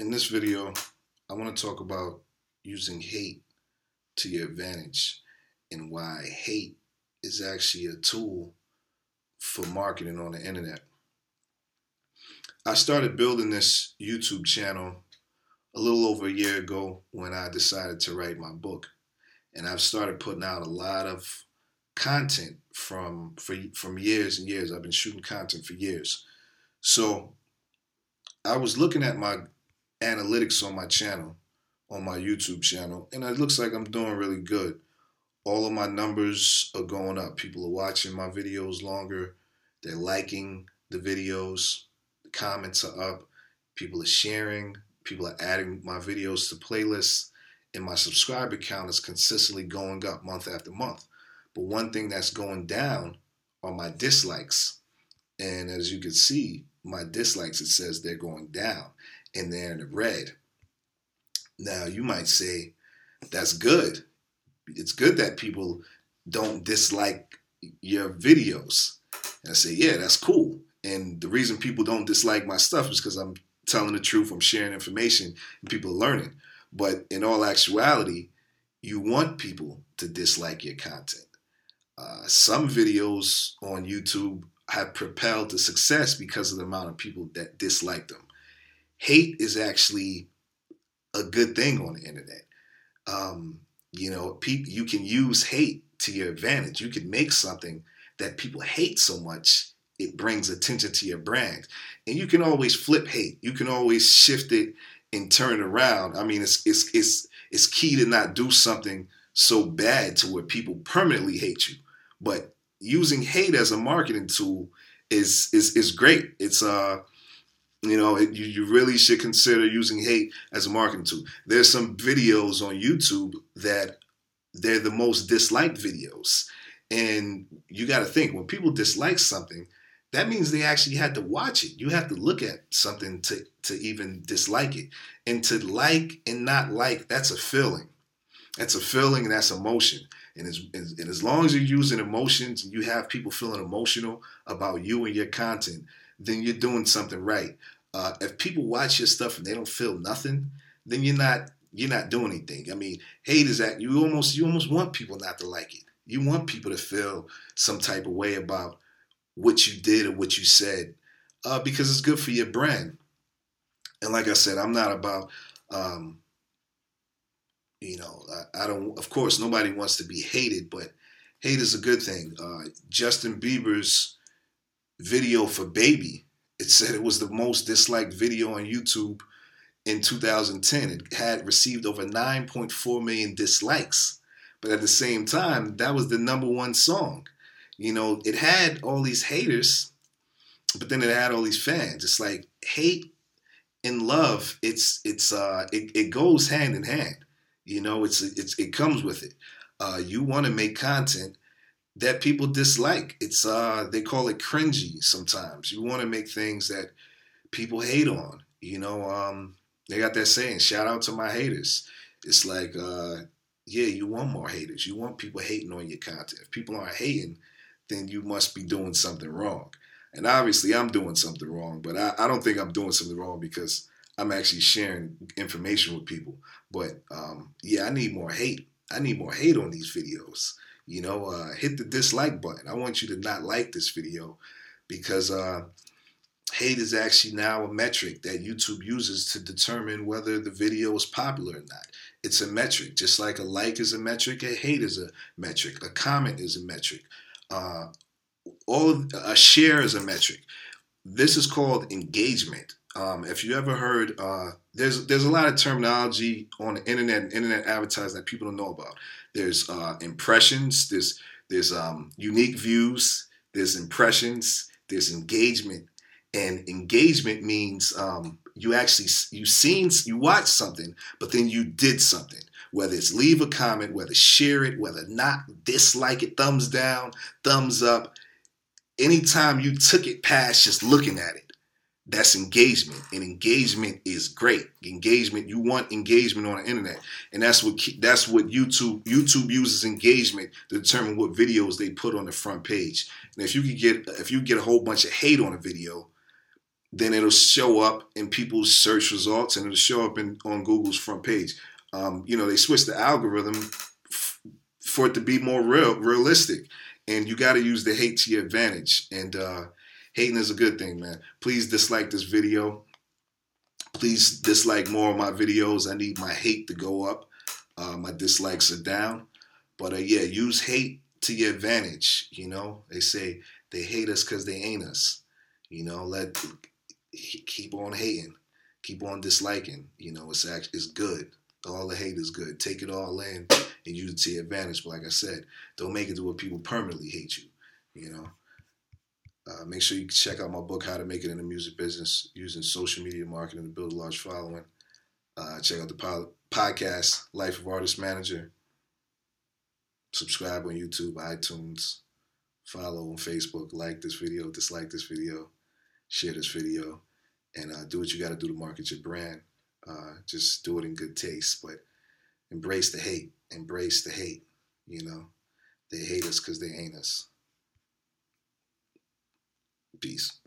in this video, I want to talk about using hate to your advantage and why hate is actually a tool for marketing on the internet. I started building this YouTube channel a little over a year ago when I decided to write my book. And I've started putting out a lot of content from for, from years and years. I've been shooting content for years. So I was looking at my analytics on my channel, on my YouTube channel, and it looks like I'm doing really good. All of my numbers are going up. People are watching my videos longer. They're liking the videos. The comments are up. People are sharing. People are adding my videos to playlists. And my subscriber count is consistently going up month after month. But one thing that's going down are my dislikes. And as you can see, my dislikes, it says they're going down and they're in the red. Now, you might say, that's good. It's good that people don't dislike your videos. And I say, yeah, that's cool. And the reason people don't dislike my stuff is because I'm telling the truth, I'm sharing information, and people are learning. But in all actuality, you want people to dislike your content. Uh, some videos on YouTube have propelled to success because of the amount of people that dislike them. Hate is actually a good thing on the internet. Um, you know, people you can use hate to your advantage. You can make something that people hate so much it brings attention to your brand, and you can always flip hate. You can always shift it and turn it around. I mean, it's it's it's it's key to not do something so bad to where people permanently hate you. But using hate as a marketing tool is is is great. It's uh you know it, you, you really should consider using hate as a marketing tool. There's some videos on YouTube that they're the most disliked videos, and you got to think when people dislike something, that means they actually had to watch it. You have to look at something to to even dislike it, and to like and not like that's a feeling. That's a feeling and that's emotion. And as, and as long as you're using emotions and you have people feeling emotional about you and your content, then you're doing something right. Uh, if people watch your stuff and they don't feel nothing, then you're not you're not doing anything. I mean, hate is that you almost you almost want people not to like it. You want people to feel some type of way about what you did or what you said, uh, because it's good for your brand. And like I said, I'm not about um, you know, I, I, don't. Of course, nobody wants to be hated, but hate is a good thing. Uh, Justin Bieber's video for "Baby" it said it was the most disliked video on YouTube in 2010. It had received over 9.4 million dislikes, but at the same time, that was the number one song. You know, it had all these haters, but then it had all these fans. It's like hate and love. It's it's uh it, it goes hand in hand you know, it's it's it comes with it. Uh, you want to make content that people dislike. It's uh they call it cringy sometimes. You want to make things that people hate on. You know, um, they got that saying, shout out to my haters. It's like, uh, yeah, you want more haters. You want people hating on your content. If people aren't hating, then you must be doing something wrong. And obviously, I'm doing something wrong, but I, I don't think I'm doing something wrong because I'm actually sharing information with people. But um, yeah, I need more hate. I need more hate on these videos. You know, uh, hit the dislike button. I want you to not like this video because uh, hate is actually now a metric that YouTube uses to determine whether the video is popular or not. It's a metric, just like a like is a metric, a hate is a metric, a comment is a metric, uh, all of, a share is a metric. This is called engagement. Um, if you ever heard, uh, there's there's a lot of terminology on the internet and internet advertising that people don't know about. There's uh, impressions, there's there's um, unique views, there's impressions, there's engagement, and engagement means um, you actually you seen you watch something, but then you did something. Whether it's leave a comment, whether share it, whether not dislike it, thumbs down, thumbs up. Anytime you took it past just looking at it that's engagement and engagement is great engagement you want engagement on the internet and that's what that's what youtube youtube uses engagement to determine what videos they put on the front page and if you could get if you get a whole bunch of hate on a video then it'll show up in people's search results and it'll show up in on Google's front page. Um, you know, they switched the algorithm f- for it to be more real, realistic, and you got to use the hate to your advantage. And uh, hating is a good thing, man. Please dislike this video. Please dislike more of my videos. I need my hate to go up. Uh, my dislikes are down. But uh, yeah, use hate to your advantage. You know, they say they hate us because they ain't us. You know, let keep on hating, keep on disliking. You know, it's actually it's good. All the hate is good. Take it all in and use it to your advantage. But like I said, don't make it to where people permanently hate you. You know. Uh, make sure you check out my book, How to Make It in the Music Business, using social media marketing to build a large following. Uh, check out the po- podcast, Life of Artist Manager. Subscribe on YouTube, iTunes. Follow on Facebook. Like this video, dislike this video, share this video, and uh, do what you got to do to market your brand. Uh, just do it in good taste, but embrace the hate. Embrace the hate. You know, they hate us because they ain't us. Peace.